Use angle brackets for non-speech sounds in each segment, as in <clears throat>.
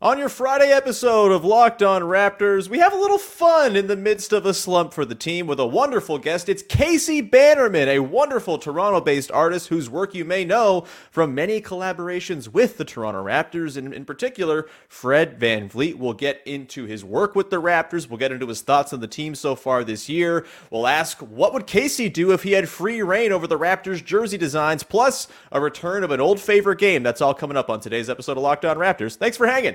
On your Friday episode of Locked On Raptors, we have a little fun in the midst of a slump for the team with a wonderful guest. It's Casey Bannerman, a wonderful Toronto based artist whose work you may know from many collaborations with the Toronto Raptors, and in particular, Fred VanVleet. We'll get into his work with the Raptors, we'll get into his thoughts on the team so far this year. We'll ask what would Casey do if he had free reign over the Raptors jersey designs, plus a return of an old favorite game. That's all coming up on today's episode of Locked On Raptors. Thanks for hanging.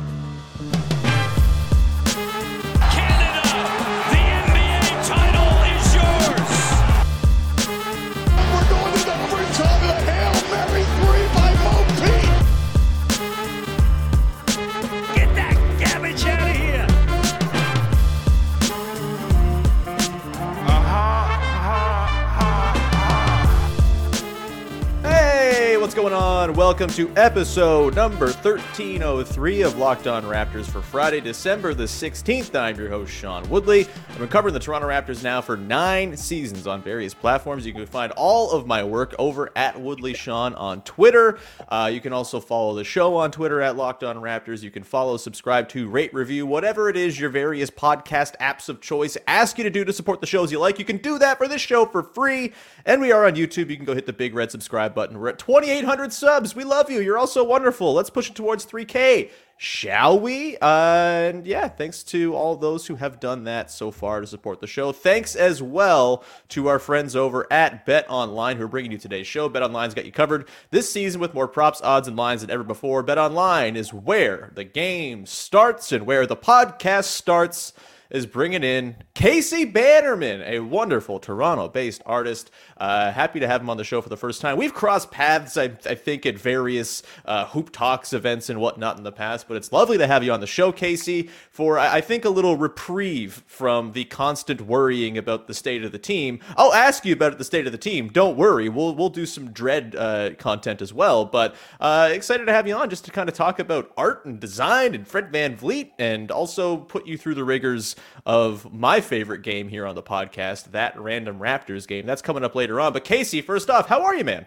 Going on? Welcome to episode number 1303 of Locked On Raptors for Friday, December the 16th. I'm your host, Sean Woodley. I've been covering the Toronto Raptors now for nine seasons on various platforms. You can find all of my work over at Woodley Sean on Twitter. Uh, you can also follow the show on Twitter at Locked On Raptors. You can follow, subscribe to, rate, review, whatever it is your various podcast apps of choice ask you to do to support the shows you like. You can do that for this show for free. And we are on YouTube. You can go hit the big red subscribe button. We're at 2,800 subs. We love you. You're all so wonderful. Let's push it towards 3K. Shall we? Uh, and yeah, thanks to all those who have done that so far to support the show. Thanks as well to our friends over at BetOnline who are bringing you today's show. BetOnline's got you covered this season with more props, odds, and lines than ever before. BetOnline is where the game starts and where the podcast starts is bringing in Casey Bannerman, a wonderful Toronto based artist. Uh, happy to have him on the show for the first time. We've crossed paths, I, I think, at various uh, Hoop Talks events and whatnot in the past, but it's lovely to have you on the show, Casey, for I, think a little reprieve from the constant worrying about the state of the team. I'll ask you about the state of the team. Don't worry, we'll, we'll do some dread uh, content as well, but uh, excited to have you on just to kind of talk about art and design and Fred VanVleet and also put you through the rigors of my favorite game here on the podcast, that Random Raptors game. That's coming up later on. But Casey, first off, how are you, man?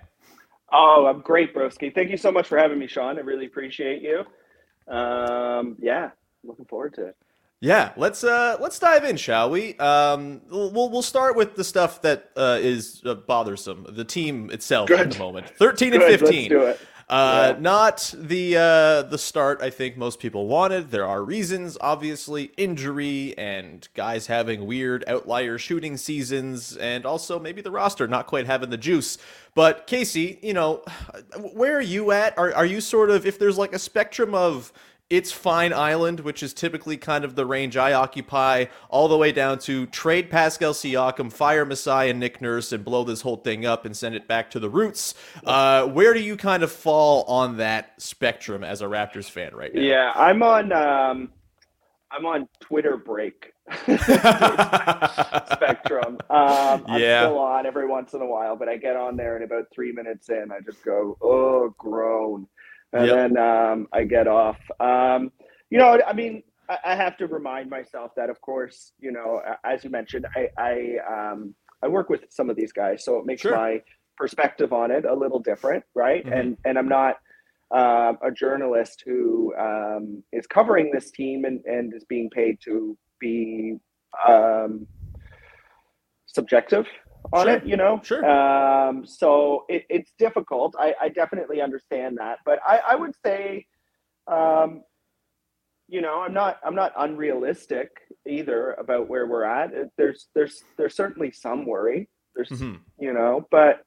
Oh, I'm great, broski. Thank you so much for having me, Sean. I really appreciate you. Um, yeah, looking forward to it. Yeah, let's uh let's dive in, shall we? Um, we'll we'll start with the stuff that uh, is uh, bothersome. The team itself at the moment, thirteen Good, and let's fifteen. do it. Uh, Yeah. Not the uh, the start I think most people wanted. There are reasons, obviously, injury and guys having weird outlier shooting seasons, and also maybe the roster not quite having the juice. But Casey, you know, where are you at? Are are you sort of if there's like a spectrum of it's fine island, which is typically kind of the range I occupy, all the way down to trade Pascal Siakam, fire Masai and Nick Nurse, and blow this whole thing up and send it back to the roots. Uh, where do you kind of fall on that spectrum as a Raptors fan right now? Yeah, I'm on. Um, I'm on Twitter break <laughs> spectrum. Um, I'm Yeah. still on every once in a while, but I get on there and about three minutes in, I just go, oh, groan, and Yep. then um, I get off. Um, you know, I mean, I, I have to remind myself that, of course, you know, as you mentioned, I I, um, I work with some of these guys, so it makes Sure. my perspective on it a little different, right? Mhm. And and I'm not um, a journalist who um, is covering this team and, and is being paid to be um, subjective on Sure. it, you know? Sure. Um, so it, it's difficult. I, I definitely understand that. But I, I would say, um, you know, I'm not I'm not unrealistic either about where we're at. There's there's there's certainly some worry. There's Mhm. you know, but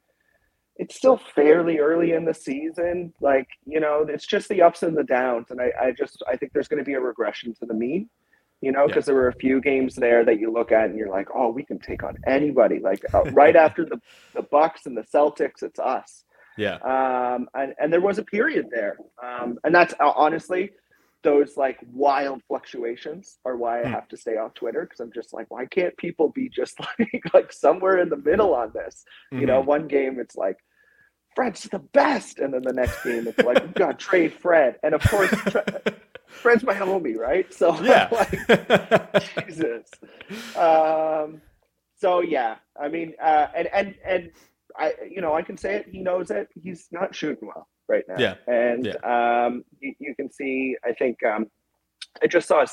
it's still fairly early in the season. Like, you know, it's just the ups and the downs. And I, I just, I think there's going to be a regression to the mean, you know, because there were a few games there that you look at and you're like, oh, we can take on anybody. Like uh, right <laughs> after the, the Bucks and the Celtics, it's us. Yeah. Um, and, and there was a period there. Um, and that's uh, honestly, those like wild fluctuations are why I Hmm. have to stay off Twitter because I'm just like, why can't people be just <laughs> like like somewhere in the middle on this? You know, Mhm. one game it's like Fred's the best, and then the next game it's like we've got <laughs> to trade Fred, and of course <laughs> Fred's my homie, right? So Yeah. like, <laughs> Jesus. Um, so yeah, I mean, uh, and and and I, you know, I can say it. He knows it. He's not shooting well right now. Yeah. and um, you, you can see. I think um, I just saw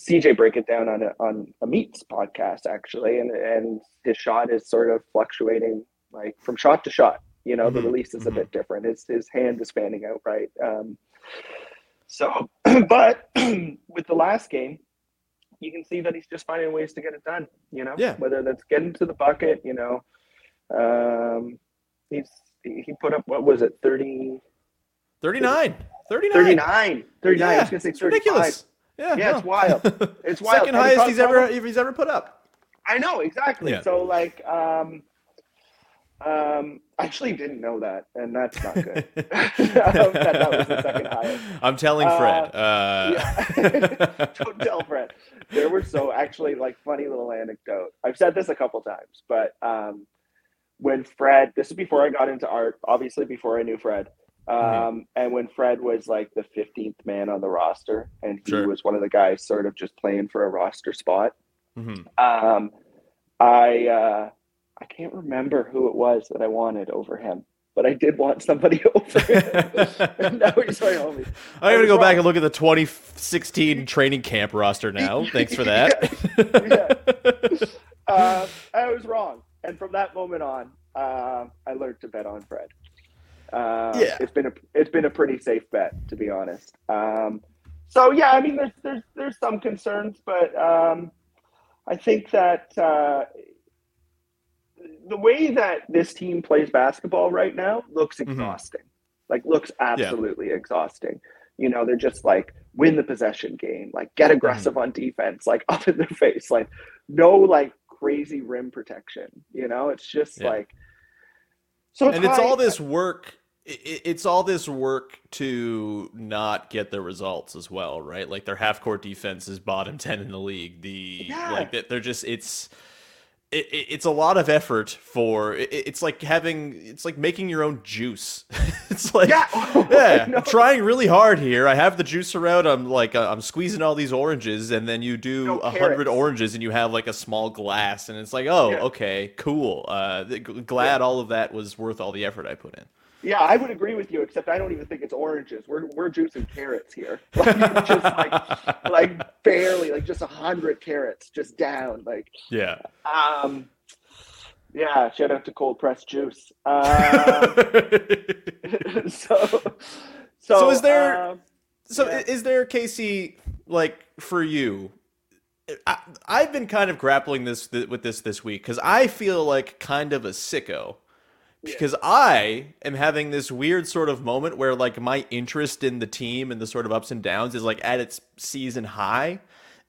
CJ break it down on a, on a Meets podcast actually, and and his shot is sort of fluctuating like from shot to shot. You know, the Mhm, release is a bit different. His his hand is fanning out right. Um, so, <clears throat> but <clears throat> with the last game, you can see that he's just finding ways to get it done. You know, Yeah. whether that's getting to the bucket. You know, um, he's he put up what was it 30, 39. 39. 39, 39. I Yeah, was gonna say it's 35. ridiculous. Yeah, Yeah, no. it's wild. <laughs> It's wild. Second highest he's ever probably- he's ever put up. I know exactly. Yeah. So like, um, um, I actually didn't know that, and that's not good. <laughs> <laughs> that, that was the second highest. I'm telling Fred. Uh, <laughs> yeah. Don't tell Fred. There were so actually like funny little anecdote. I've said this a couple times, but um, when Fred, this is before I got into art, obviously before I knew Fred. Um, Mm-hmm. and when Fred was like the 15th man on the roster, and he Sure. was one of the guys sort of just playing for a roster spot, mhm. um, I uh, I can't remember who it was that I wanted over him, but I did want somebody <laughs> over him. <laughs> now he's my homie. I'm gonna go back and look at the 2016 training camp roster now. <laughs> Thanks for that. Uh, I was wrong, and from that moment on, uh, I learned to bet on Fred. Uh, Yeah. it's been a it's been a pretty safe bet to be honest. Um, so yeah, I mean, there's there's there's some concerns, but um, I think that uh, the way that this team plays basketball right now looks Mm-hmm. exhausting. Like looks absolutely exhausting. You know, they're just like win the possession game, like get aggressive on defense, like <laughs> up in their face, like no like crazy rim protection. You know, it's just Yeah. like so. and it's high- all this work it's all this work to not get the results as well right like their half court defense is bottom 10 in the league the Yeah. like that they're just it's it, it- it's a lot of effort for it, it's like having it's like making your own juice. <laughs> It's like Yeah. <laughs> yeah I know. i'm trying really hard here. I have the juicer out. I'm like uh, i'm squeezing all these oranges and then you do No a hundred oranges and you have like a small glass and it's like oh Yeah. okay cool. Uh glad all of that was worth all the effort i put in Yeah, I would agree with you, except I don't even think it's oranges. We're we're juicing carrots here, <laughs> like, just like like barely, like just a hundred carrots, just down, like yeah um. Yeah, shout out to cold pressed juice. Um, <laughs> so, so, So is there- um, So Yeah. is there Casey like for you? I, I've been kind of grappling this th- with this this week because I feel like kind of a sicko because I am having this weird sort of moment where like my interest in the team and the sort of ups and downs is like at its season high,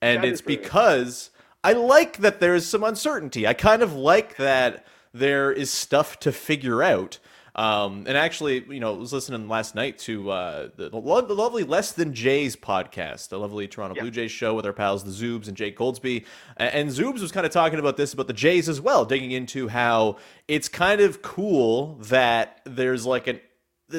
and That it's because I like that there's some uncertainty. I kind of like that there is stuff to figure out. Um, and actually, you know, I was listening last night to uh, the, the, lo- the lovely Less Than Jays podcast, a lovely Toronto Blue Jays show with our pals, the Zoobs and Jake Goldsbie. A- And Zoobs was kind of talking about this, about the Jays as well, digging into how it's kind of cool that there's like an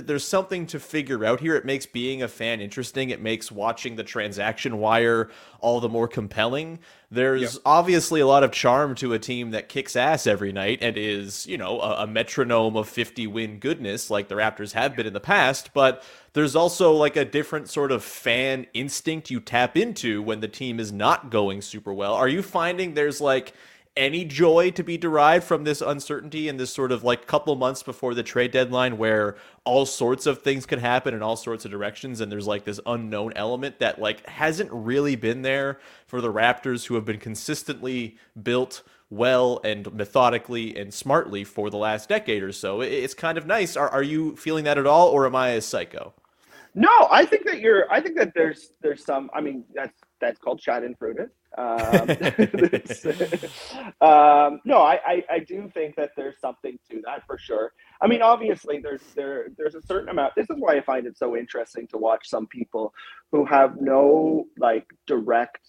there's something to figure out here. It makes being a fan interesting. It makes watching the transaction wire all the more compelling. There's obviously a lot of charm to a team that kicks ass every night and is, you know, a, a metronome of 50 win goodness like the Raptors have been in the past. But there's also like a different sort of fan instinct you tap into when the team is not going super well. Are you finding there's like any joy to be derived from this uncertainty and this sort of like couple months before the trade deadline where all sorts of things could happen in all sorts of directions and there's like this unknown element that like hasn't really been there for the Raptors who have been consistently built well and methodically and smartly for the last decade or so. It's kind of nice. Are, are you feeling that at all or am I a psycho? No, I think that you're. I think that there's there's some. I mean, that's that's called shot it's- <laughs> <laughs> um, no, I, I I do think that there's something to that for sure. I mean, obviously, there's there there's a certain amount. This is why I find it so interesting to watch some people who have no like direct.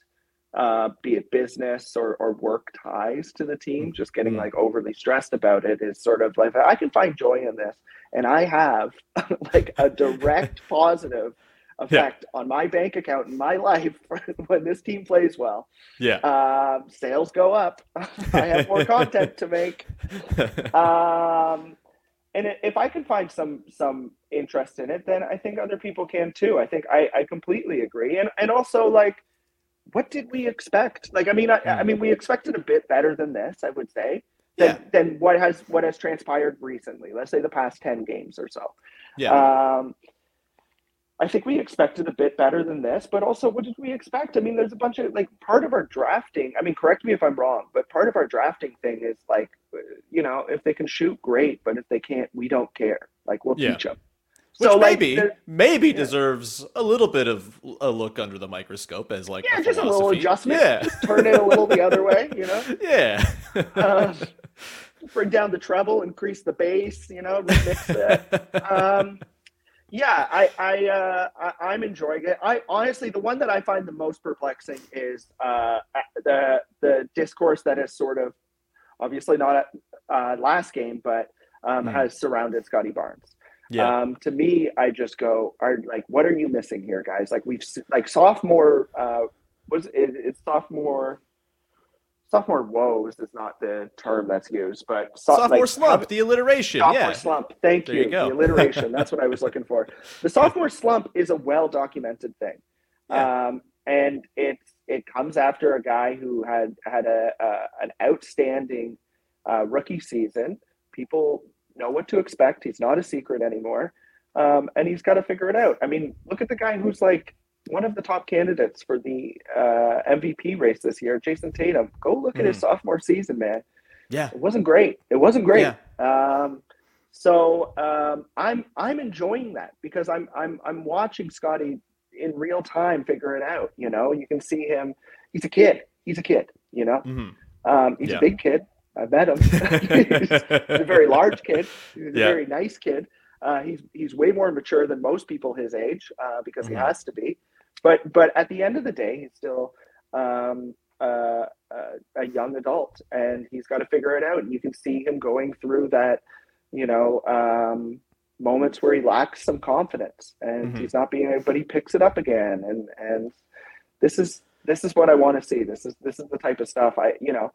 Uh, be it business or, or work ties to the team, just getting Mhm. like overly stressed about it is sort of like I can find joy in this, and I have <laughs> like a direct positive effect on my bank account in my <laughs> life when this team plays well. Yeah. Um, sales go up. <laughs> I have more content to make. <laughs> Um, and if I can find some some interest in it, then I think other people can too. I think I, I completely agree. And and also like, what did we expect? Like, I mean, I, I mean, we expected a bit better than this. I would say. Than, Yeah. than what has what has transpired recently. Let's say the past ten games or so. Yeah. Um, I think we expected a bit better than this, but also what did we expect? I mean, there's a bunch of like part of our drafting. I mean, correct me if I'm wrong, but part of our drafting thing is like, you know, if they can shoot, great, but if they can't, we don't care. Like we'll Yeah. teach them. Which so like, maybe there- maybe deserves a little bit of a look under the microscope as like yeah, a just a little philosophy. adjustment. Yeah, Just turn it a little the other way, you know. <laughs> yeah. Uh, bring down the treble, increase the bass, you know, remix it. <laughs> um, yeah, I, I, uh, I, I'm enjoying it. I honestly, the one that I find the most perplexing is uh, the the discourse that is sort of obviously not uh, last game, but um, Hmm. has surrounded Scottie Barnes. yeah. Um, to me, I just go, are like, what are you missing here, guys? Like we've like sophomore uh, was it, it's sophomore. Sophomore woes is not the term that's used, but so, Sophomore like, slump, the alliteration. sophomore yeah. slump. Thank There you. you go. The alliteration. That's what I was looking for. The sophomore <laughs> slump is a well documented thing, Yeah. um, and it it comes after a guy who had had a, a an outstanding uh, rookie season. People know what to expect. He's not a secret anymore, um, and he's got to figure it out. I mean, look at the guy who's like one of the top candidates for the uh, MVP race this year, Jayson Tatum. Go look at his sophomore season, man Yeah. it wasn't great. It wasn't great. Yeah. Um, so um, I'm I'm enjoying that because I'm I'm I'm watching Scottie in real time figure it out. You know, you can see him. He's a kid. He's a kid. You know, hmm um, he's Yeah. a big kid. I met him. <laughs> he's, a very large kid. He's a Yeah. very nice kid. Uh, he's he's way more mature than most people his age uh, because Mhm. he has to be. But but at the end of the day, he's still um, uh, uh, a young adult, and he's got to figure it out. And you can see him going through that, you know, um, moments where he lacks some confidence, and Mhm. he's not being, but he picks it up again. And and this is this is what I want to see. This is this is the type of stuff I you know,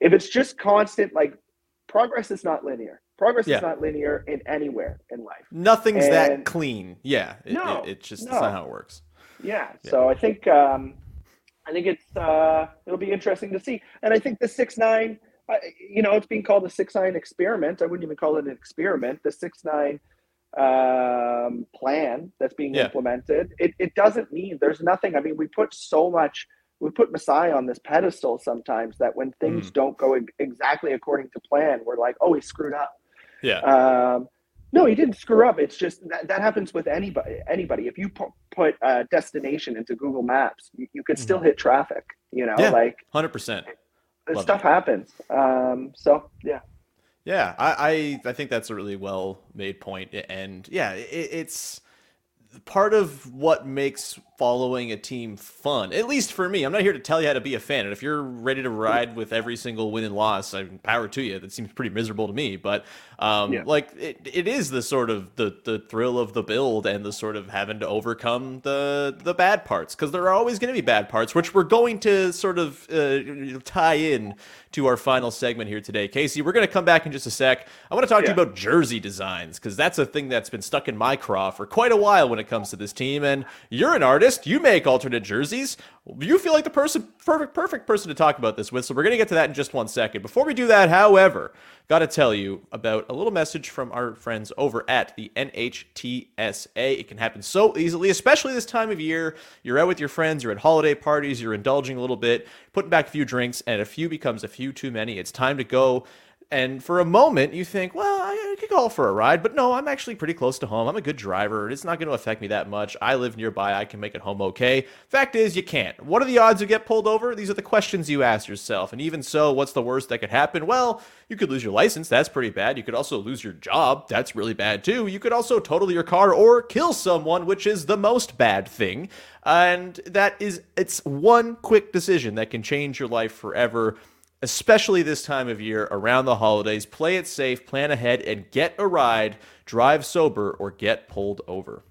if it's just constant like progress is not linear. Progress Yeah. is not linear in anywhere in life. Nothing's that clean. Yeah. It, No, it, it just no. that's not how it works. Yeah. Yeah. So I think um, I think it's uh, it'll be interesting to see, and I think the six nine, you know, it's being called the six nine experiment. I wouldn't even call it an experiment. The six nine um, plan that's being Yeah. implemented. It it doesn't mean there's nothing. I mean, we put so much. We put Masai on this pedestal sometimes that when things Mm. don't go exactly according to plan, we're like, oh, he screwed up. Yeah. Um, no, he didn't screw up. It's just that, that happens with anybody. Anybody, if you pu- put a destination into Google Maps, you, you could still hit traffic. You know, Mm-hmm. Yeah. like Hundred percent. stuff happens. Um, so yeah. Yeah, I, I I think that's a really well made point, and yeah, it, it's part of what makes following a team fun. At least for me, I'm not here to tell you how to be a fan. And if you're ready to ride with every single win and loss, I mean, power to you. That seems pretty miserable to me, but um, Yeah. like it, it is the sort of the the thrill of the build and the sort of having to overcome the the bad parts because there are always going to be bad parts, which we're going to sort of uh, tie in to our final segment here today. Casey, we're going to come back in just a sec. I want to talk to you about jersey designs because that's a thing that's been stuck in my craw for quite a while when it comes to this team. And you're an artist, you make alternate jerseys. You feel like the person, perfect, perfect person to talk about this with. So we're going to get to that in just one second. Before we do that, however, got to tell you about a little message from our friends over at the NHTSA. It can happen so easily, especially this time of year. You're out with your friends, you're at holiday parties, you're indulging a little bit, putting back a few drinks, and a few becomes a few too many. It's time to go. And for a moment, you think, well, I could call for a ride, but no, I'm actually pretty close to home. I'm a good driver. It's not going to affect me that much. I live nearby. I can make it home okay. Fact is, you can't. What are the odds you get pulled over? These are the questions you ask yourself. And even so, what's the worst that could happen? Well, you could lose your license. That's pretty bad. You could also lose your job. That's really bad too. You could also total your car or kill someone, which is the most bad thing. And that is, it's one quick decision that can change your life forever especially this time of year around the holidays. Play it safe, plan ahead, and get a ride. Drive sober or get pulled over.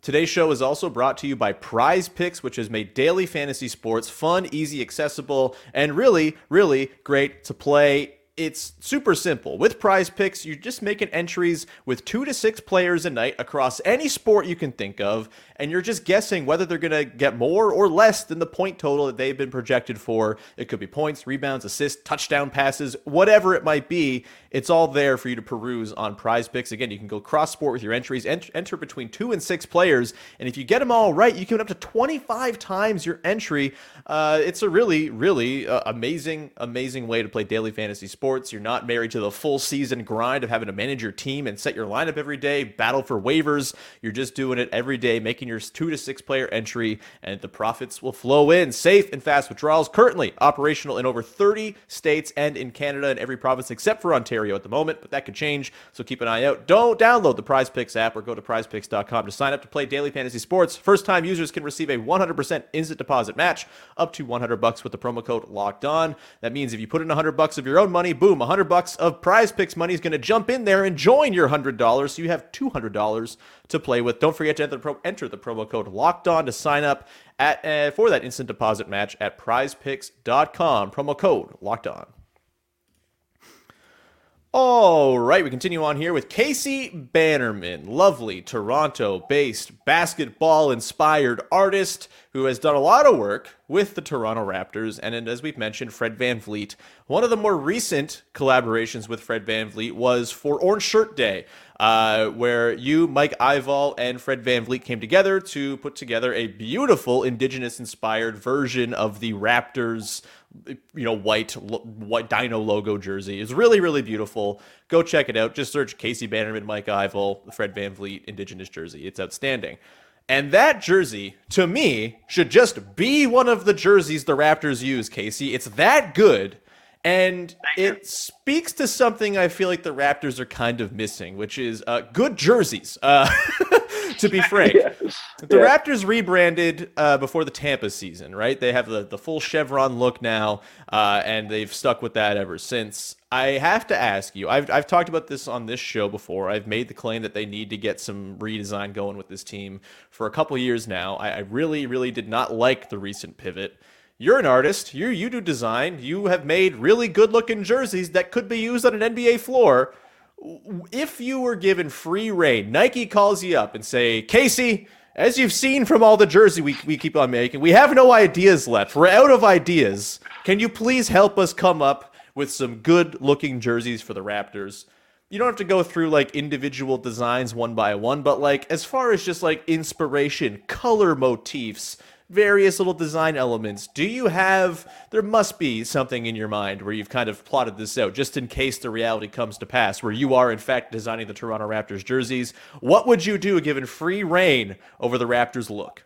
Today's show is also brought to you by PrizePicks, which has made daily fantasy sports fun, easy, accessible, and really, really great to play. It's super simple. With PrizePicks, you're just making entries with two to six players a night across any sport you can think of, and you're just guessing whether they're going to get more or less than the point total that they've been projected for. It could be points, rebounds, assists, touchdown passes, whatever it might be. It's all there for you to peruse on PrizePicks. Again, you can go cross sport with your entries, ent- enter between two and six players, and if you get them all right, you can win up to 25 times your entry. Uh, it's a really, really uh, amazing, amazing way to play daily fantasy sports. You're not married to the full season grind of having to manage your team and set your lineup every day, battle for waivers. You're just doing it every day, making your two to six player entry, and the profits will flow in. Safe and fast withdrawals currently operational in over 30 states and in Canada and every province except for Ontario at the moment, but that could change. So keep an eye out. Don't download the PrizePicks app or go to prizepicks.com to sign up to play daily fantasy sports. First time users can receive a 100% instant deposit match up to 100 bucks with the promo code locked on. That means if you put in 100 bucks of your own money, boom, 100 bucks of PrizePicks money is going to jump in there and join your $100. So you have $200 to play with. Don't forget to enter the, pro- enter the promo code locked on to sign up at uh, for that instant deposit match at prizepicks.com. Promo code locked on. All right, we continue on here with Casey Bannerman, lovely Toronto based basketball inspired artist who has done a lot of work with the Toronto Raptors. And as we've mentioned, Fred VanVleet. One of the more recent collaborations with Fred VanVleet was for Orange Shirt Day, uh, where you, Mike Ival, and Fred VanVleet came together to put together a beautiful Indigenous inspired version of the Raptors you know white white dino logo jersey. Is really really beautiful. Go check it out. Just search casey bannerman mike ival fred vanvleet indigenous jersey. It's outstanding. And that jersey to me should just be one of the jerseys the raptors use casey. It's that good. And it speaks to something I feel like the Raptors are kind of missing, which is uh, good jerseys. Uh, <laughs> <laughs> to be <laughs> frank, the Yeah. Raptors rebranded uh, before the Tampa season, right? They have the, the full chevron look now, uh, and they've stuck with that ever since. I have to ask you, I've, I've talked about this on this show before. I've made the claim that they need to get some redesign going with this team for a couple years now. I, I really, really did not like the recent pivot. You're an artist. You you do design. You have made really good looking jerseys that could be used on an NBA floor if you were given free reign, Nike calls you up and say, Casey, as you've seen from all the jersey we, we keep on making, we have no ideas left. We're out of ideas. Can you please help us come up with some good looking jerseys for the Raptors? You don't have to go through like individual designs one by one, but like as far as just like inspiration, color motifs, various little design elements. Do you have? There must be something in your mind where you've kind of plotted this out, just in case the reality comes to pass, where you are in fact designing the Toronto Raptors jerseys. What would you do given free reign over the Raptors look?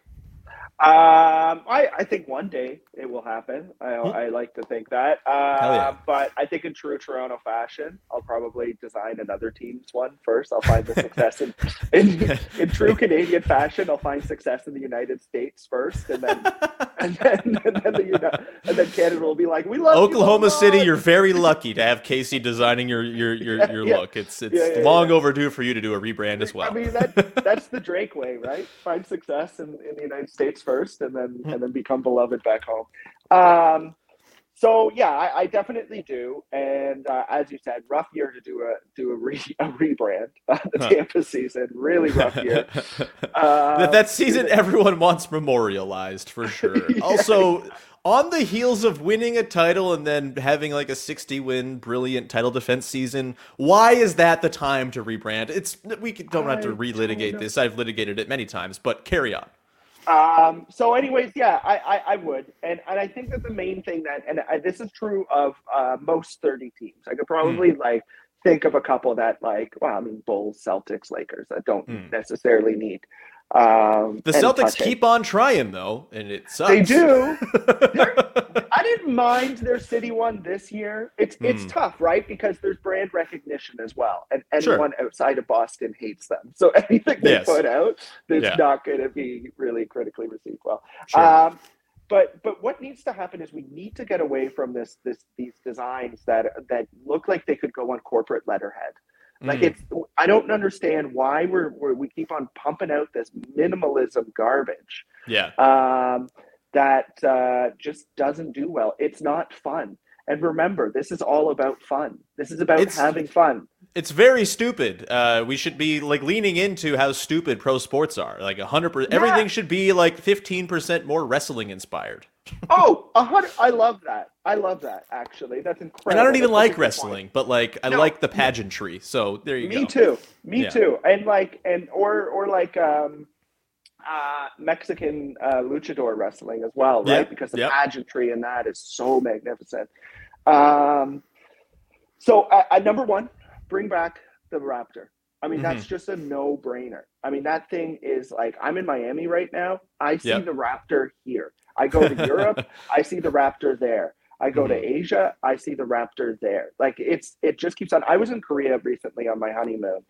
Um, I, I think one day it will happen. I, I like to think that. Uh, yeah. But I think in true Toronto fashion, I'll probably design another team's one first. I'll find the success in, <laughs> in in true Canadian fashion. I'll find success in the United States first, and then <laughs> and then and then, the, Uni- and then Canada will be like, "We love you, Oklahoma City, you're very lucky to have Casey designing your your your, your Yeah. look. It's it's Yeah, yeah, long yeah. overdue for you to do a rebrand as well. I mean that <laughs> that's the Drake way, right? Find success in, in the United States first, and then and then become beloved back home. Um, so yeah, I, I definitely do, and uh, as you said, rough year to do a do a, re, <laughs> a rebrand. Uh, <laughs> the Huh. Tampa season, really rough year. Uh, <laughs> that, that season everyone wants memorialized for sure. Yeah. Also, on the heels of winning a title and then having like a 60 win brilliant title defense season, why is that the time to rebrand? It's we don't have to I relitigate this. I've litigated it many times, but carry on. Um, so, anyways, yeah, I, I, I would, and and I think that the main thing that, and I, this is true of uh, most thirty teams. I could probably like think of a couple that like, well, I mean, Bulls, Celtics, Lakers that don't Hmm. necessarily need. Um, The Celtics keep on trying though, and it sucks. They do. <laughs> I didn't mind their city one this year. It's it's Hmm. tough, right? Because there's brand recognition as well, and Sure. anyone outside of Boston hates them. So <laughs> anything they Yes. put out, that's Yeah. not going to be really critically received well. Sure. Um, but but what needs to happen is we need to get away from this this these designs that that look like they could go on corporate letterhead. Like Mm. it's, I don't understand why we're, we're we keep on pumping out this minimalism garbage yeah. um, that uh, just doesn't do well. It's not fun. And remember, this is all about fun. This is about It's- having fun. It's very stupid. Uh, we should be like leaning into how stupid pro sports are. Like hundred percent, everything should be like fifteen percent more wrestling inspired. <laughs> Oh, a hundred! I <laughs> love that. I love that. Actually, that's incredible. And I don't even That's like such a good wrestling, point. but like I No. like the pageantry. So there you Me go. Me too. Me Yeah. too. And like, and or or like um, uh, Mexican uh, luchador wrestling as well, right? Yeah, Because the yeah. pageantry in that is so magnificent. Um, so number one, bring back the Raptor. I mean, that's Mm-hmm. just a no-brainer. I mean, that thing is like I'm in Miami right now. I see Yep. the Raptor here. I go to <laughs> Europe. I see the Raptor there. I go to Mm-hmm. Asia. I see the Raptor there. Like it's it just keeps on. I was in Korea recently on my honeymoon,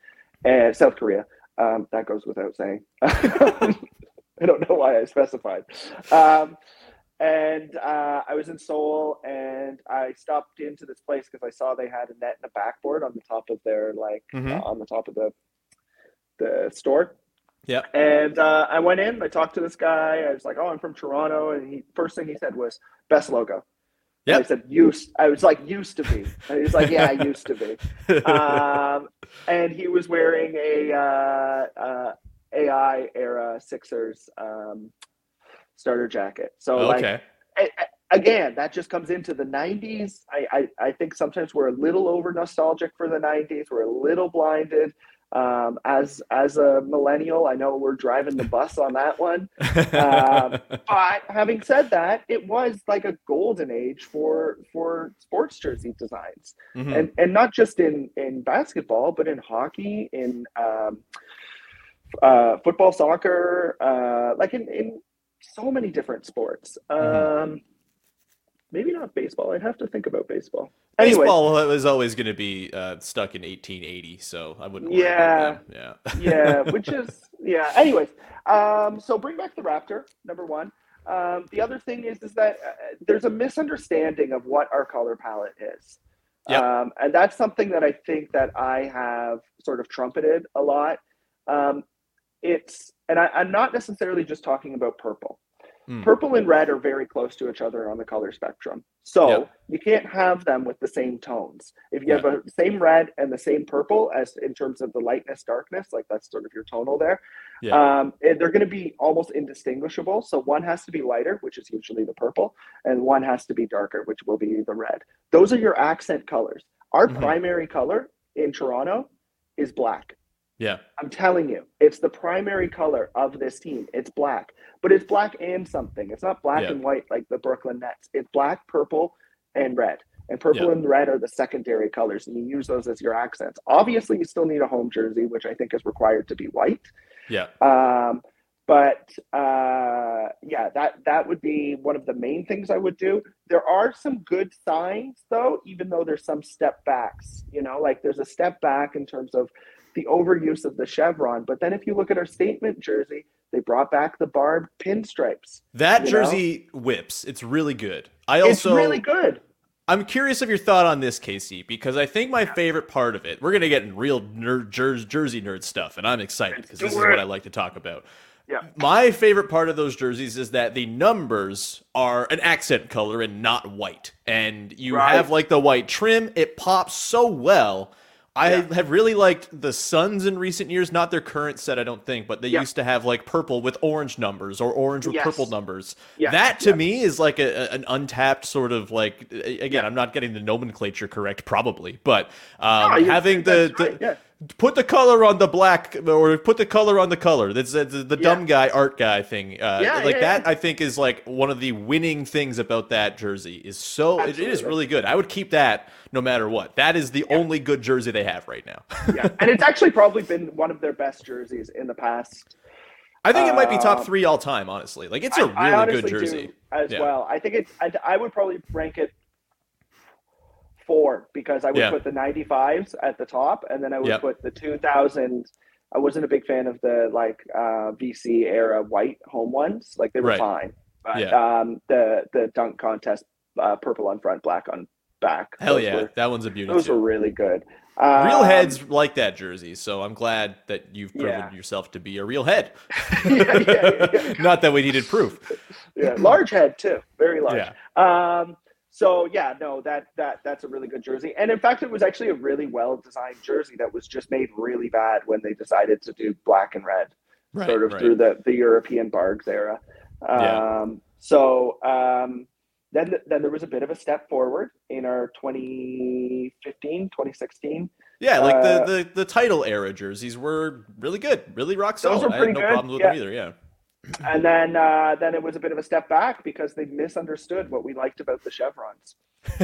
and South Korea. Um, that goes without saying. <laughs> I don't know why I specified. Um, and uh, I was in Seoul, and I stopped into this place because I saw they had a net and a backboard on the top of their like Mhm. uh, on the top of the the store. Yep. And uh, I went in. I talked to this guy. I was like, "Oh, I'm from Toronto," and he first thing he said was, "Best logo." Yeah. I said, "Used." I was like, "Used to be." And he was like, "Yeah, I used to be." <laughs> um, and he was wearing a uh, uh, AI era Sixers um, starter jacket. So like okay. a- a- again, that just comes into the '90s. I, I I think sometimes we're a little over nostalgic for the '90s. We're a little blinded. Um, as as a millennial, I know we're driving the bus on that one. Um, <laughs> but having said that, it was like a golden age for for sports jersey designs, Mhm. and and not just in in basketball, but in hockey, in um, uh, football, soccer, uh, like in in so many different sports. Mm-hmm. Um, maybe not baseball. I'd have to think about baseball. Anyway, Baseball was always going to be uh, stuck in 1880, so I wouldn't. Worry Yeah. Yeah. <laughs> yeah, which is yeah. Anyways, um, so bring back the Raptor, number one. Um, the other thing is is that uh, there's a misunderstanding of what our color palette is, Yep. um, and that's something that I think that I have sort of trumpeted a lot. Um, it's and I, I'm not necessarily just talking about purple. Mm. Purple and red are very close to each other on the color spectrum. So Yep. you can't have them with the same tones. If you have a same red and the same purple as in terms of the lightness, darkness, like that's sort of your tonal there, Yeah. um, they're going to be almost indistinguishable. So one has to be lighter, which is usually the purple, and one has to be darker, which will be the red. Those are your accent colors. Our Mhm. primary color in Toronto is black. Yeah. I'm telling you, it's the primary color of this team. It's black, but it's black and something. It's not black Yeah. and white like the Brooklyn Nets. It's black, purple, and red. And purple Yeah. and red are the secondary colors, and you use those as your accents. Obviously, you still need a home jersey, which I think is required to be white. Yeah. Um, but uh, yeah, that that would be one of the main things I would do. There are some good signs, though, even though there's some step backs. You know, like there's a step back in terms of the overuse of the chevron. But then if you look at our statement jersey, they brought back the barbed pinstripes. That You know? jersey whips. It's really good. I also It's really good. I'm curious of your thought on this, Casey, because I think my favorite part of it, we're going to get in real nerd, jer- jersey nerd stuff, and I'm excited because this is what I like to talk about. Yeah. My favorite part of those jerseys is that the numbers are an accent color and not white. And you Right. have like the white trim, it pops so well. I Yeah. have really liked the Suns in recent years, not their current set, I don't think, but they Yeah. used to have like purple with orange numbers or orange with Yes. purple numbers. Yes, That to yes. me is like a, an untapped sort of like again, I'm not getting the nomenclature correct probably, but um, No, having the, that's the yeah. put the color on the black or put the color on the color. That's the, the, the Yeah. dumb guy art guy thing. Uh, Yeah, like yeah, that, yeah. I think is like one of the winning things about that jersey. Is so it, it is really good. I would keep that no matter what. That is the only good jersey they have right now. Yeah, <laughs> and it's actually probably been one of their best jerseys in the past. I think it might be top Um, three all time. Honestly, like it's a I- really I good jersey. as Yeah. well. I think it's. I, I would probably rank it four because I would Yeah. put the 95s at the top, and then I would Yep. put the 2000. I wasn't a big fan of the like uh, VC era white home ones. Like they were Right. fine, but Yeah. um, the the dunk contest uh, purple on front, black on back. Hell those yeah, were- that one's a beauty those too. were really good. Um, Real heads like that jersey, so I'm glad that you've proven Yeah. yourself to be a real head. yeah, <laughs> yeah. <laughs> Not that we needed proof. <laughs> yeah, large head too, very large. Yeah. Um, so yeah, no, that that that's a really good jersey, and in fact, it was actually a really well designed jersey that was just made really bad when they decided to do black and red, Right, sort of right. through the the European Bargs era. Um, Yeah. So um, then then there was a bit of a step forward in our 2015, 2016. Yeah, like Uh, the, the the title era jerseys were really good, really rock solid. Those were I had pretty no good, problems with yeah. them either. Yeah. <clears throat> and then uh, then it was a bit of a step back because they misunderstood what we liked about the chevrons.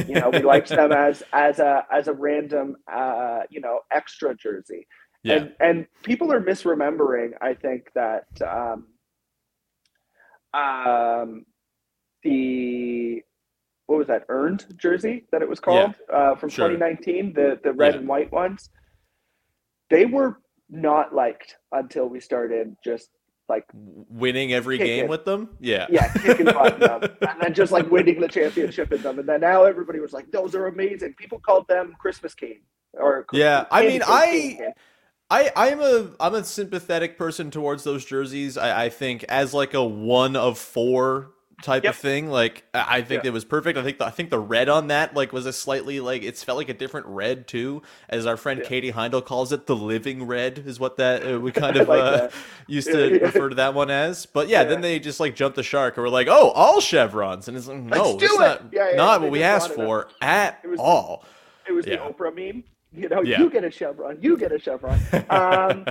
You know, we <laughs> liked them as as a as a random uh, you know extra jersey, Yeah. and and people are misremembering. I think that um, um, the what was that earned jersey that it was called uh, from Sure. 2019, the the red Yeah. and white ones. They were not liked until we started just like Winning every Kick game with them. Yeah. yeah, kicking them, <laughs> and then just like winning the championship in them, and then now everybody was like, "Those are amazing." People called them Christmas cane or Yeah, I mean, I-. I I'm a I'm a sympathetic person towards those jerseys. I, I think as like a one of four type Yep. of thing. Like I think Yeah. it was perfect. I think the, I think the red on that like was a slightly like it's felt like a different red too. As our friend Yeah. Katie Heindl calls it, the living red is what that uh, we <laughs> kind of like uh, <laughs> used Yeah, to refer to that one as. But yeah, then they just like jumped the shark and were like, oh, all chevrons, and it's like no, it's it! not not what we asked for at It was all. It was the Oprah meme. You know, Yeah. you get a chevron, you get a chevron. <laughs> Um,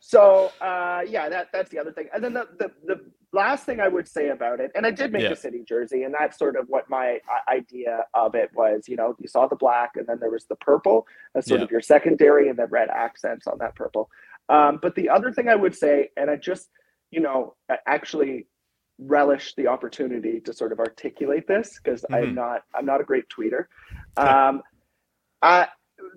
so uh, yeah, that that's the other thing. And then the, the the last thing I would say about it, and I did make Yeah. the city jersey, and that's sort of what my uh, idea of it was. You know, you saw the black, and then there was the purple as sort Yeah. of your secondary, and then red accents on that purple. Um, but the other thing I would say, and I just you know actually relish the opportunity to sort of articulate this because Mhm. I'm not I'm not a great tweeter. <laughs> Um, I,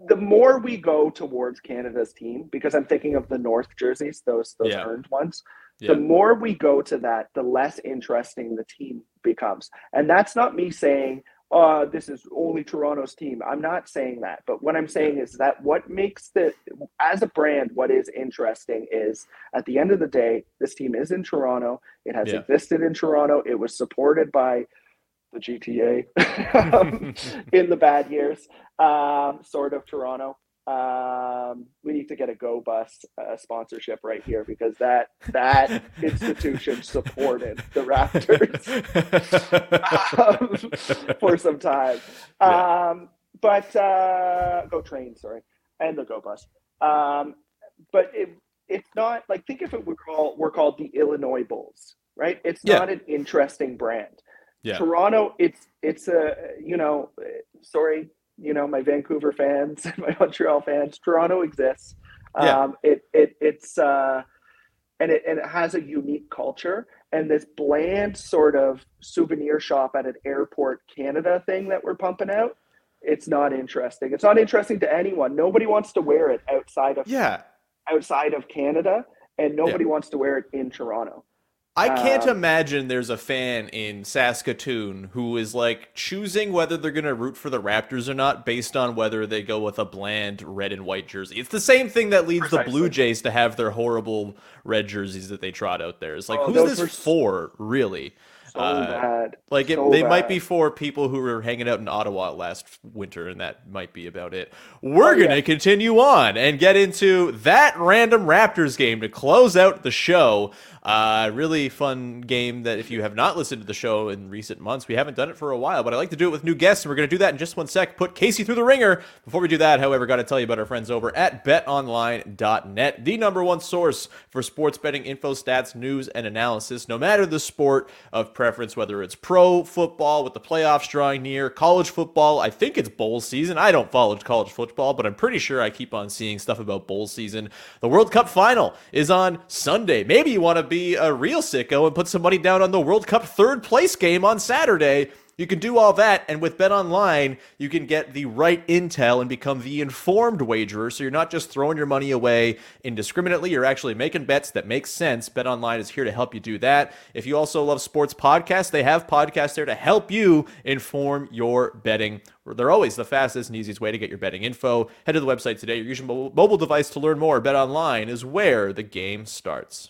the more we go towards Canada's team, because I'm thinking of the North jerseys, those those Yeah. earned ones. Yeah. The more we go to that, the less interesting the team becomes. And that's not me saying, "Uh, this is only Toronto's team." I'm not saying that. But what I'm saying is that what makes the as a brand, what is interesting is at the end of the day, this team is in Toronto. It has Yeah. existed in Toronto. It was supported by the GTA <laughs> um, <laughs> in the bad years, um, sort of Toronto. Um, we need to get a Go Bus uh, sponsorship right here because that that <laughs> institution supported the Raptors <laughs> um, for some time. Yeah. Um, but uh, Go Train, sorry, and the Go Bus. Um, but it, it's not like think if it were called we're called the Illinois Bulls, right? It's Yeah. not an interesting brand. Yeah. Toronto, it's it's a you know, sorry, you know my Vancouver fans and <laughs> my Montreal fans. Toronto exists. Yeah. Um, it it it's uh, and it and it has a unique culture. And this bland sort of souvenir shop at an airport Canada thing that we're pumping out, it's not interesting. It's not interesting to anyone. Nobody wants to wear it outside of Yeah. outside of Canada, and nobody wants to wear it in Toronto. I can't Um, imagine there's a fan in Saskatoon who is like choosing whether they're going to root for the Raptors or not based on whether they go with a bland red and white jersey. It's the same thing that leads the Blue Jays to have their horrible red jerseys that they trot out there. It's like, Oh, who's this for, really? So Uh, bad. Like it, So they might be for people who were hanging out in Ottawa last winter, and that might be about it. We're Oh, gonna continue on and get into that random Raptors game to close out the show. Uh, really fun game that if you have not listened to the show in recent months, we haven't done it for a while, but I like to do it with new guests, and we're gonna do that in just one sec. Put Casey through the ringer. Before we do that, however, got to tell you about our friends over at BetOnline.net, the number one source for sports betting info, stats, news, and analysis, no matter the sport of preference, whether it's pro football with the playoffs drawing near, college football. I think it's bowl season. I don't follow college football, but I'm pretty sure I keep on seeing stuff about bowl season. The World Cup final is on Sunday. Maybe you want to be a real sicko and put some money down on the World Cup third place game on Saturday. You can do all that, and with BetOnline, you can get the right intel and become the informed wagerer. So you're not just throwing your money away indiscriminately. You're actually making bets that make sense. BetOnline is here to help you do that. If you also love sports podcasts, they have podcasts there to help you inform your betting. They're always the fastest and easiest way to get your betting info. Head to the website today. Your usual mobile- mobile device to learn more. BetOnline is where the game starts.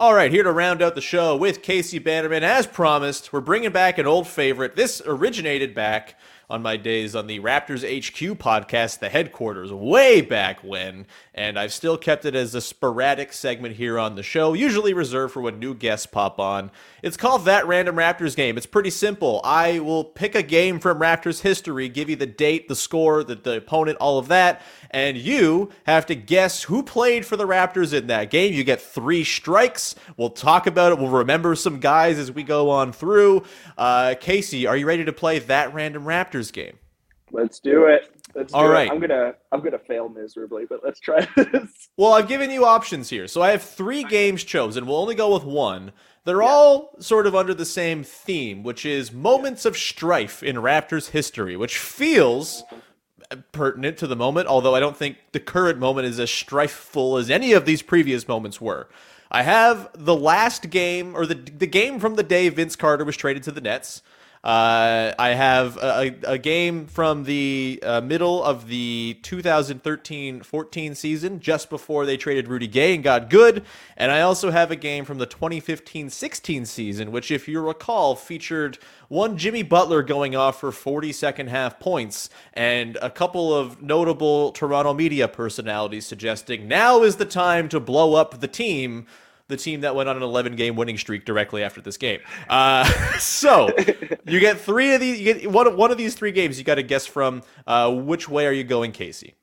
All right, here to round out the show with Casey Bannerman. As promised, we're bringing back an old favorite. This originated back on my days on the Raptors HQ podcast, the headquarters, way back when, and I've still kept it as a sporadic segment here on the show, usually reserved for when new guests pop on. It's called That Random Raptors Game. It's pretty simple. I will pick a game from Raptors history, give you the date, the score, the, the opponent, all of that, and you have to guess who played for the Raptors in that game. You get three strikes. We'll talk about it. We'll remember some guys as we go on through. Uh, Casey, are you ready to play that random Raptors game? Let's do it. Let's All it. I'm gonna I'm gonna fail miserably, but let's try <laughs> this. Well, I've given you options here. So I have three games chosen. We'll only go with one. They're all sort of under the same theme, which is moments of strife in Raptors history, which feels pertinent to the moment, although I don't think the current moment is as strifeful as any of these previous moments were. I have the last game, or the the game from the day Vince Carter was traded to the Nets. Uh, I have a, a game from the uh, middle of the 2013-14 season, just before they traded Rudy Gay and got good. And I also have a game from the 2015-16 season, which, if you recall, featured one Jimmy Butler going off for 40 second half points and a couple of notable Toronto media personalities suggesting now is the time to blow up the team the team that went on an 11 game winning streak directly after this game. Uh, <laughs> so you get three of these. You get one, one of these three games. You got to guess from uh, which way are you going, Casey?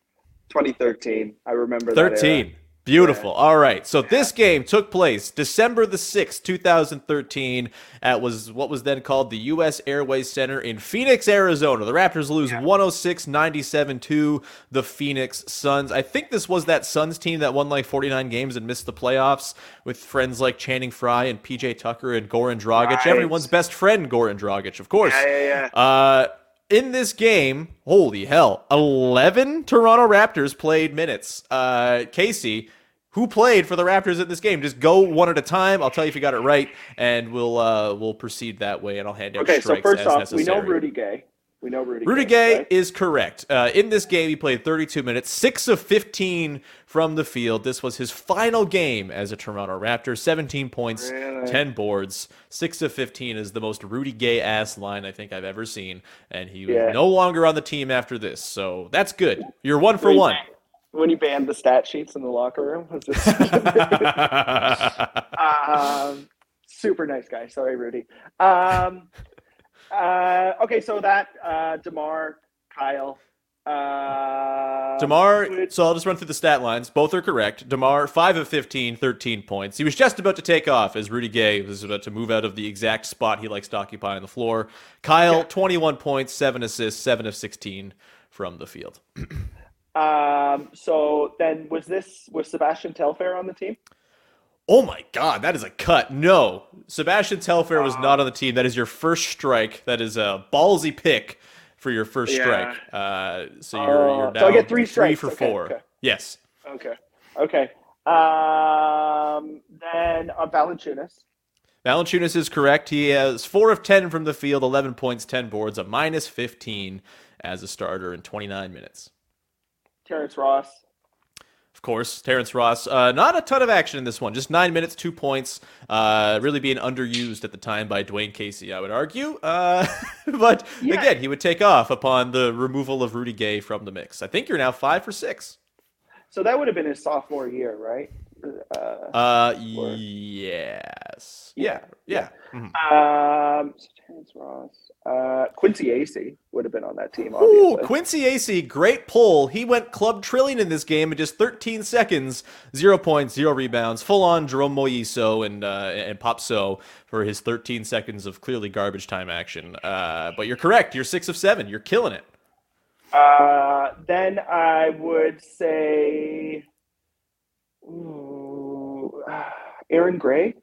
2013. I remember that. era. 13. Beautiful. All right. So this game took place December the 6th, 2013 at was what was then called the US Airways Center in Phoenix, Arizona. The Raptors lose 106-97 to the Phoenix Suns. I think this was that Suns team that won like 49 games and missed the playoffs with friends like Channing Frye and PJ Tucker and Goran Dragic. Right. Everyone's best friend Goran Dragic, of course. Yeah, yeah, yeah. Uh in this game, holy hell, 11 Toronto Raptors played minutes. Uh, Casey, who played for the Raptors in this game? Just go one at a time. I'll tell you if you got it right, and we'll uh, we'll proceed that way, and I'll hand out Okay, so strikes first as off, necessary. we know Rudy Gay. We know Rudy. Rudy Gay, Gay right? is correct. Uh, in this game, he played 32 minutes, 6 of 15 from the field. This was his final game as a Toronto Raptor. 17 points, Really? 10 boards, 6 of 15 is the most Rudy Gay ass line I think I've ever seen. And he was no longer on the team after this. So that's good. You're one for one. When he banned the stat sheets in the locker room, was this <laughs> um, super nice guy. Sorry, Rudy. Um, uh, okay, so that uh, Demar, Kyle, uh, DeMar, would- so I'll just run through the stat lines. Both are correct. DeMar, 5 of 15, 13 points. He was just about to take off as Rudy Gay was about to move out of the exact spot he likes to occupy on the floor. Kyle, 21 points, 7 assists, 7 of 16 from the field. <clears throat> Um, so then was this was Sebastian Telfair on the team? Oh my God, that is a cut. No, Sebastian Telfair was not on the team. That is your first strike. That is a ballsy pick for your first Yeah. strike. Uh, so you're, Oh, you're now so I get three strikes. three for Okay, four. okay. Yes. Okay, okay. Um, then uh, Valanciunas. Valanciunas is correct. He has four of ten from the field, eleven points, ten boards, a minus fifteen as a starter in twenty nine minutes. Terrence Ross. Of course, Terrence Ross. Uh, not a ton of action in this one. Just nine minutes, two points. Uh, really being underused at the time by Dwane Casey, I would argue. Uh, <laughs> but Yeah. again, he would take off upon the removal of Rudy Gay from the mix. I think you're now five for six. So that would have been his sophomore year, right? Uh, Uh, Or- yes. Yeah. Yeah. Mhm. um, so Terrence Ross. Uh, Quincy Acy would have been on that team, Ooh, obviously. Quincy Acy, great pull. He went club trillion in this game in just 13 seconds. Zero points, zero rebounds. Full on Jerome Moiso and uh, and Pop So for his 13 seconds of clearly garbage time action. Uh, but you're correct. You're six of seven. You're killing it. Uh, then I would say, ooh, Aaron Gray.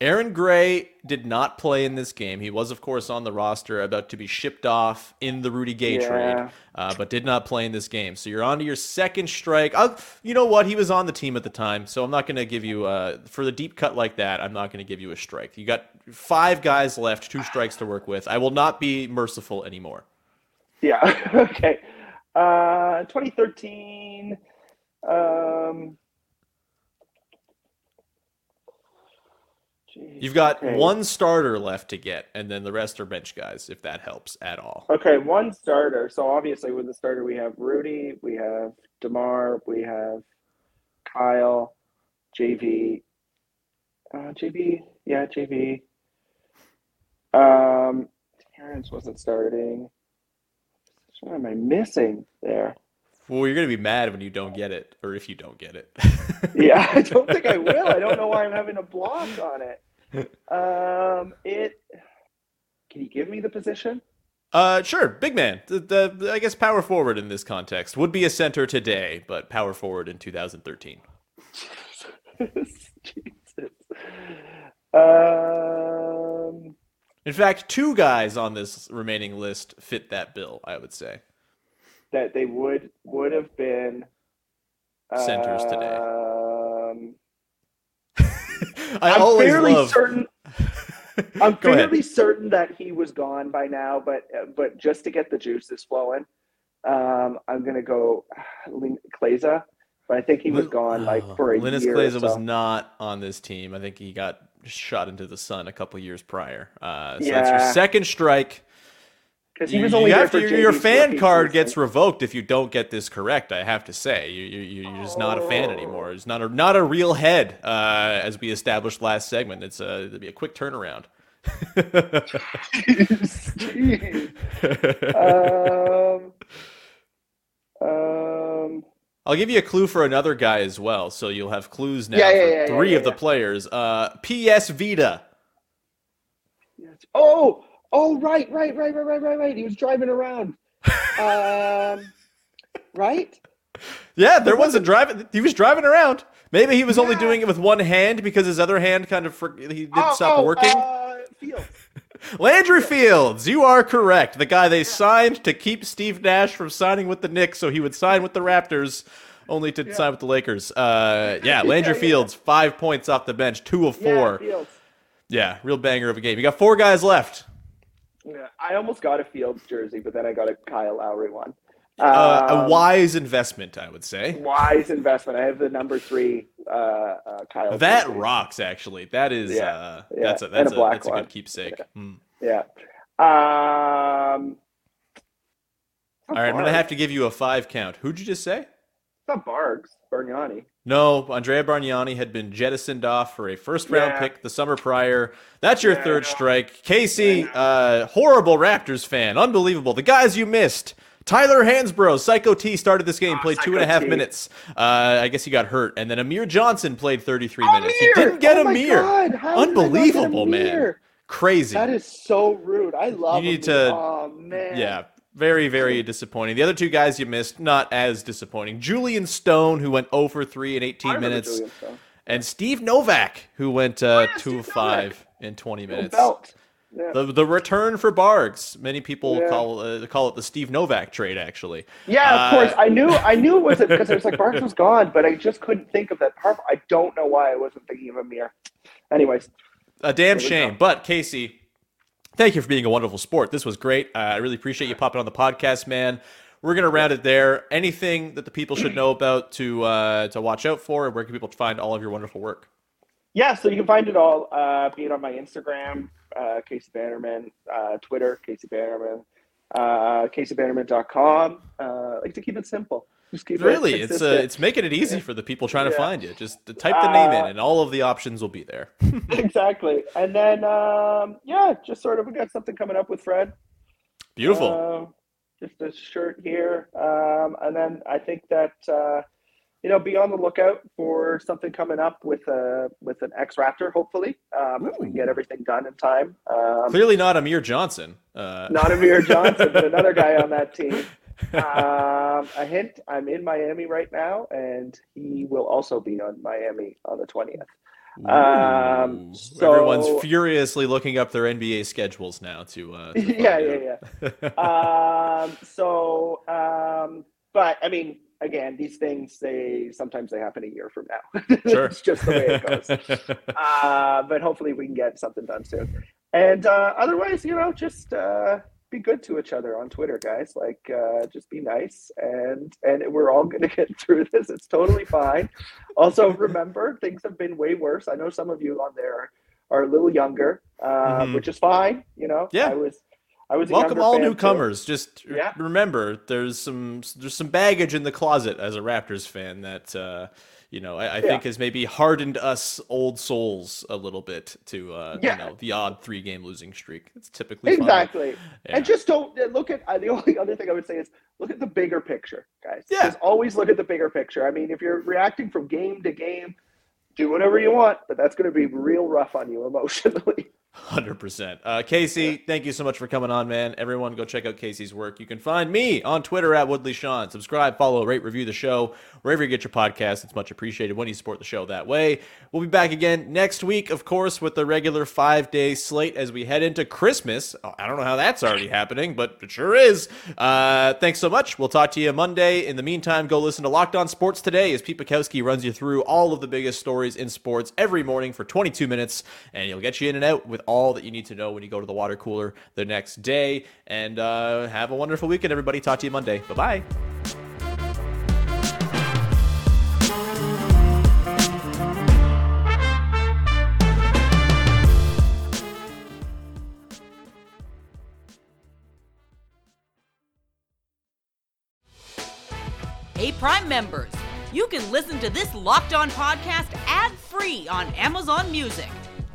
Aaron Gray did not play in this game. He was, of course, on the roster, about to be shipped off in the Rudy Gay Yeah. trade, uh, but did not play in this game. So you're on to your second strike. I'll, you know what? He was on the team at the time, so I'm not going to give you uh, for the deep cut like that. I'm not going to give you a strike. You got five guys left, two strikes to work with. I will not be merciful anymore. Yeah. <laughs> okay. Uh, 2013. Um, geez, You've got okay. one starter left to get, and then the rest are bench guys, if that helps at all. Okay, one starter. So obviously, with the starter, we have Rudy, we have Demar, we have Kyle, JV, uh, JV, yeah, JV. Um, Terrence wasn't starting. What am I missing there? Well, you're going to be mad when you don't get it, or if you don't get it. Yeah, I don't <laughs> think I will. I don't know why I'm having a block on it. <laughs> Um, it. Can you give me the position? Uh, sure, big man. The, the I guess power forward in this context would be a center today, but power forward in 2013. <laughs> Jesus. Um. In fact, two guys on this remaining list fit that bill. I would say that they would would have been Centers today. <laughs> I I'm always fairly love. certain. <laughs> I'm Go ahead. fairly certain that he was gone by now, but but just to get the juices flowing, um, I'm gonna go <sighs> Kleiza. But I think he was gone like for a Linus year. Kleiza or was not on this team. I think he got shot into the sun a couple years prior. Uh, so that's your second strike. Because he was you there have for your, fan card gets revoked if you don't get this correct. I have to say, you, you, you're just not a fan anymore. It's not a not a real head, uh, as we established last segment. It's a it'll be a quick turnaround. <laughs> Um, um, I'll give you a clue for another guy as well, so you'll have clues now Yeah, yeah, for yeah, three yeah, of the players. Uh, P.S. Vita. Oh, oh, right, right, right, right, right, right, right. He was driving around. um, right? Yeah, there was a driving. He was driving around. Maybe he was only doing it with one hand because his other hand kind of for, he did Oh, stop oh, working. Uh, Fields. <laughs> Landry Fields, you are correct. The guy they signed to keep Steve Nash from signing with the Knicks, so he would sign with the Raptors, only to sign with the Lakers. Uh, yeah, <laughs> Landry Yeah, yeah. Fields, five points off the bench, two of four. Yeah, real banger of a game. You got four guys left. Yeah, I almost got a Fields jersey, but then I got a Kyle Lowry one. Uh, a Um, wise investment, I would say. wise investment. I have the number three uh, uh, Kyle. That jersey. rocks, actually. That is, Yeah, uh, yeah, that's a that's a a, that's a good keepsake. Hmm. Yeah. Um, All right, I'm gonna have to give you a five count. Who'd you just say? Not Bargs, Bargnani. No, Andrea Bargnani had been jettisoned off for a first round Yeah. pick the summer prior. That's your Yeah, third strike. Casey, uh, horrible Raptors fan. Unbelievable. The guys you missed. Tyler Hansbrough, Psycho T started this game, Oh, played two and a half T. minutes. Uh, I guess he got hurt. And then Amir Johnson played 33 minutes. You Amir! didn't get Oh Amir. God, how did get Unbelievable, man. Crazy. That is so rude. I love. You need Amir. to- Oh man. Yeah, very, very disappointing. The other two guys you missed, not as disappointing. Julyan Stone, who went 0 for 3 in 18 minutes, and Steve Novak, who went uh, yeah, 2 of 5 Novak. in 20 minutes. Yeah. The, the return for Bargs. Many people Yeah. call uh, call it the Steve Novak trade, actually. Yeah, of Uh, course. I knew I knew it was it because it was like Barnes was gone, but I just couldn't think of that part. I don't know why I wasn't thinking of Amir. Anyways, A damn shame. But Casey, thank you for being a wonderful sport. This was great. Uh, I really appreciate you popping on the podcast, man. We're gonna round it there. Anything that the people should know about to uh, to watch out for, and where can people find all of your wonderful work? yeah. So you can find it all, uh, be it on my Instagram, uh, Casey Bannerman, uh, Twitter, Casey Bannerman, uh, CaseyBannerman.com. Uh, I like to keep it simple. Just keep Really, it it's uh, it's making it easy for the people trying to find you. Just type the name in, Uh, and all of the options will be there. <laughs> exactly. And then um, yeah, just sort of we got something coming up with Fred. Beautiful. Uh, just a shirt here. Um, and then I think that uh, you know, be on the lookout for something coming up with a with an X Raptor, hopefully. Um, if we can get everything done in time. Um, Clearly not Amir Johnson. Uh, not Amir <laughs> Johnson, but another guy on that team. Um, a hint: I'm in Miami right now, and he will also be on Miami on the twentieth. Um, so Everyone's furiously looking up their NBA schedules now to. Uh, to <laughs> find yeah, yeah, yeah. um, so, um, but I mean, again, these things they sometimes they happen a year from now. <laughs> Sure. it's just the way it goes. <laughs> uh, but hopefully, we can get something done soon. And uh, otherwise, you know, just uh, be good to each other on Twitter, guys. Like, uh, just be nice, and and we're all gonna <laughs> get through this. It's totally fine. Also, remember, things have been way worse. I know some of you on there are a little younger, uh, Mhm. which is fine. You know, Yeah. I was, I was. Welcome all too. newcomers. Just Yeah. remember, there's some there's some baggage in the closet as a Raptors fan that uh, you know I, I think has maybe hardened us old souls a little bit to uh, Yeah. you know the odd three game losing streak. It's typically. Exactly. Yeah. And just don't uh, look at uh, the <laughs> only other thing I would say is look at the bigger picture, guys. Yeah. Just always look at the bigger picture. I mean, if you're reacting from game to game, do whatever you want, but that's going to be real rough on you emotionally. <laughs> Hundred percent. Uh, Casey, thank you so much for coming on, man. Everyone, go check out Casey's work. You can find me on Twitter at Woodley Sean. Subscribe, follow, rate, review the show wherever you get your podcast. It's much appreciated when you support the show that way. We'll be back again next week, of course, with the regular five day slate as we head into Christmas. Oh, I don't know how that's already happening, but it sure is. Uh, thanks so much. We'll talk to you Monday. In the meantime, go listen to Locked On Sports today as Pete Bukowski runs you through all of the biggest stories in sports every morning for 22 minutes, and he'll get you in and out with all that you need to know when you go to the water cooler the next day. And uh, have a wonderful weekend, everybody. Talk to you Monday. Bye bye. Hey, Prime members, you can listen to this Locked On podcast ad free on Amazon Music.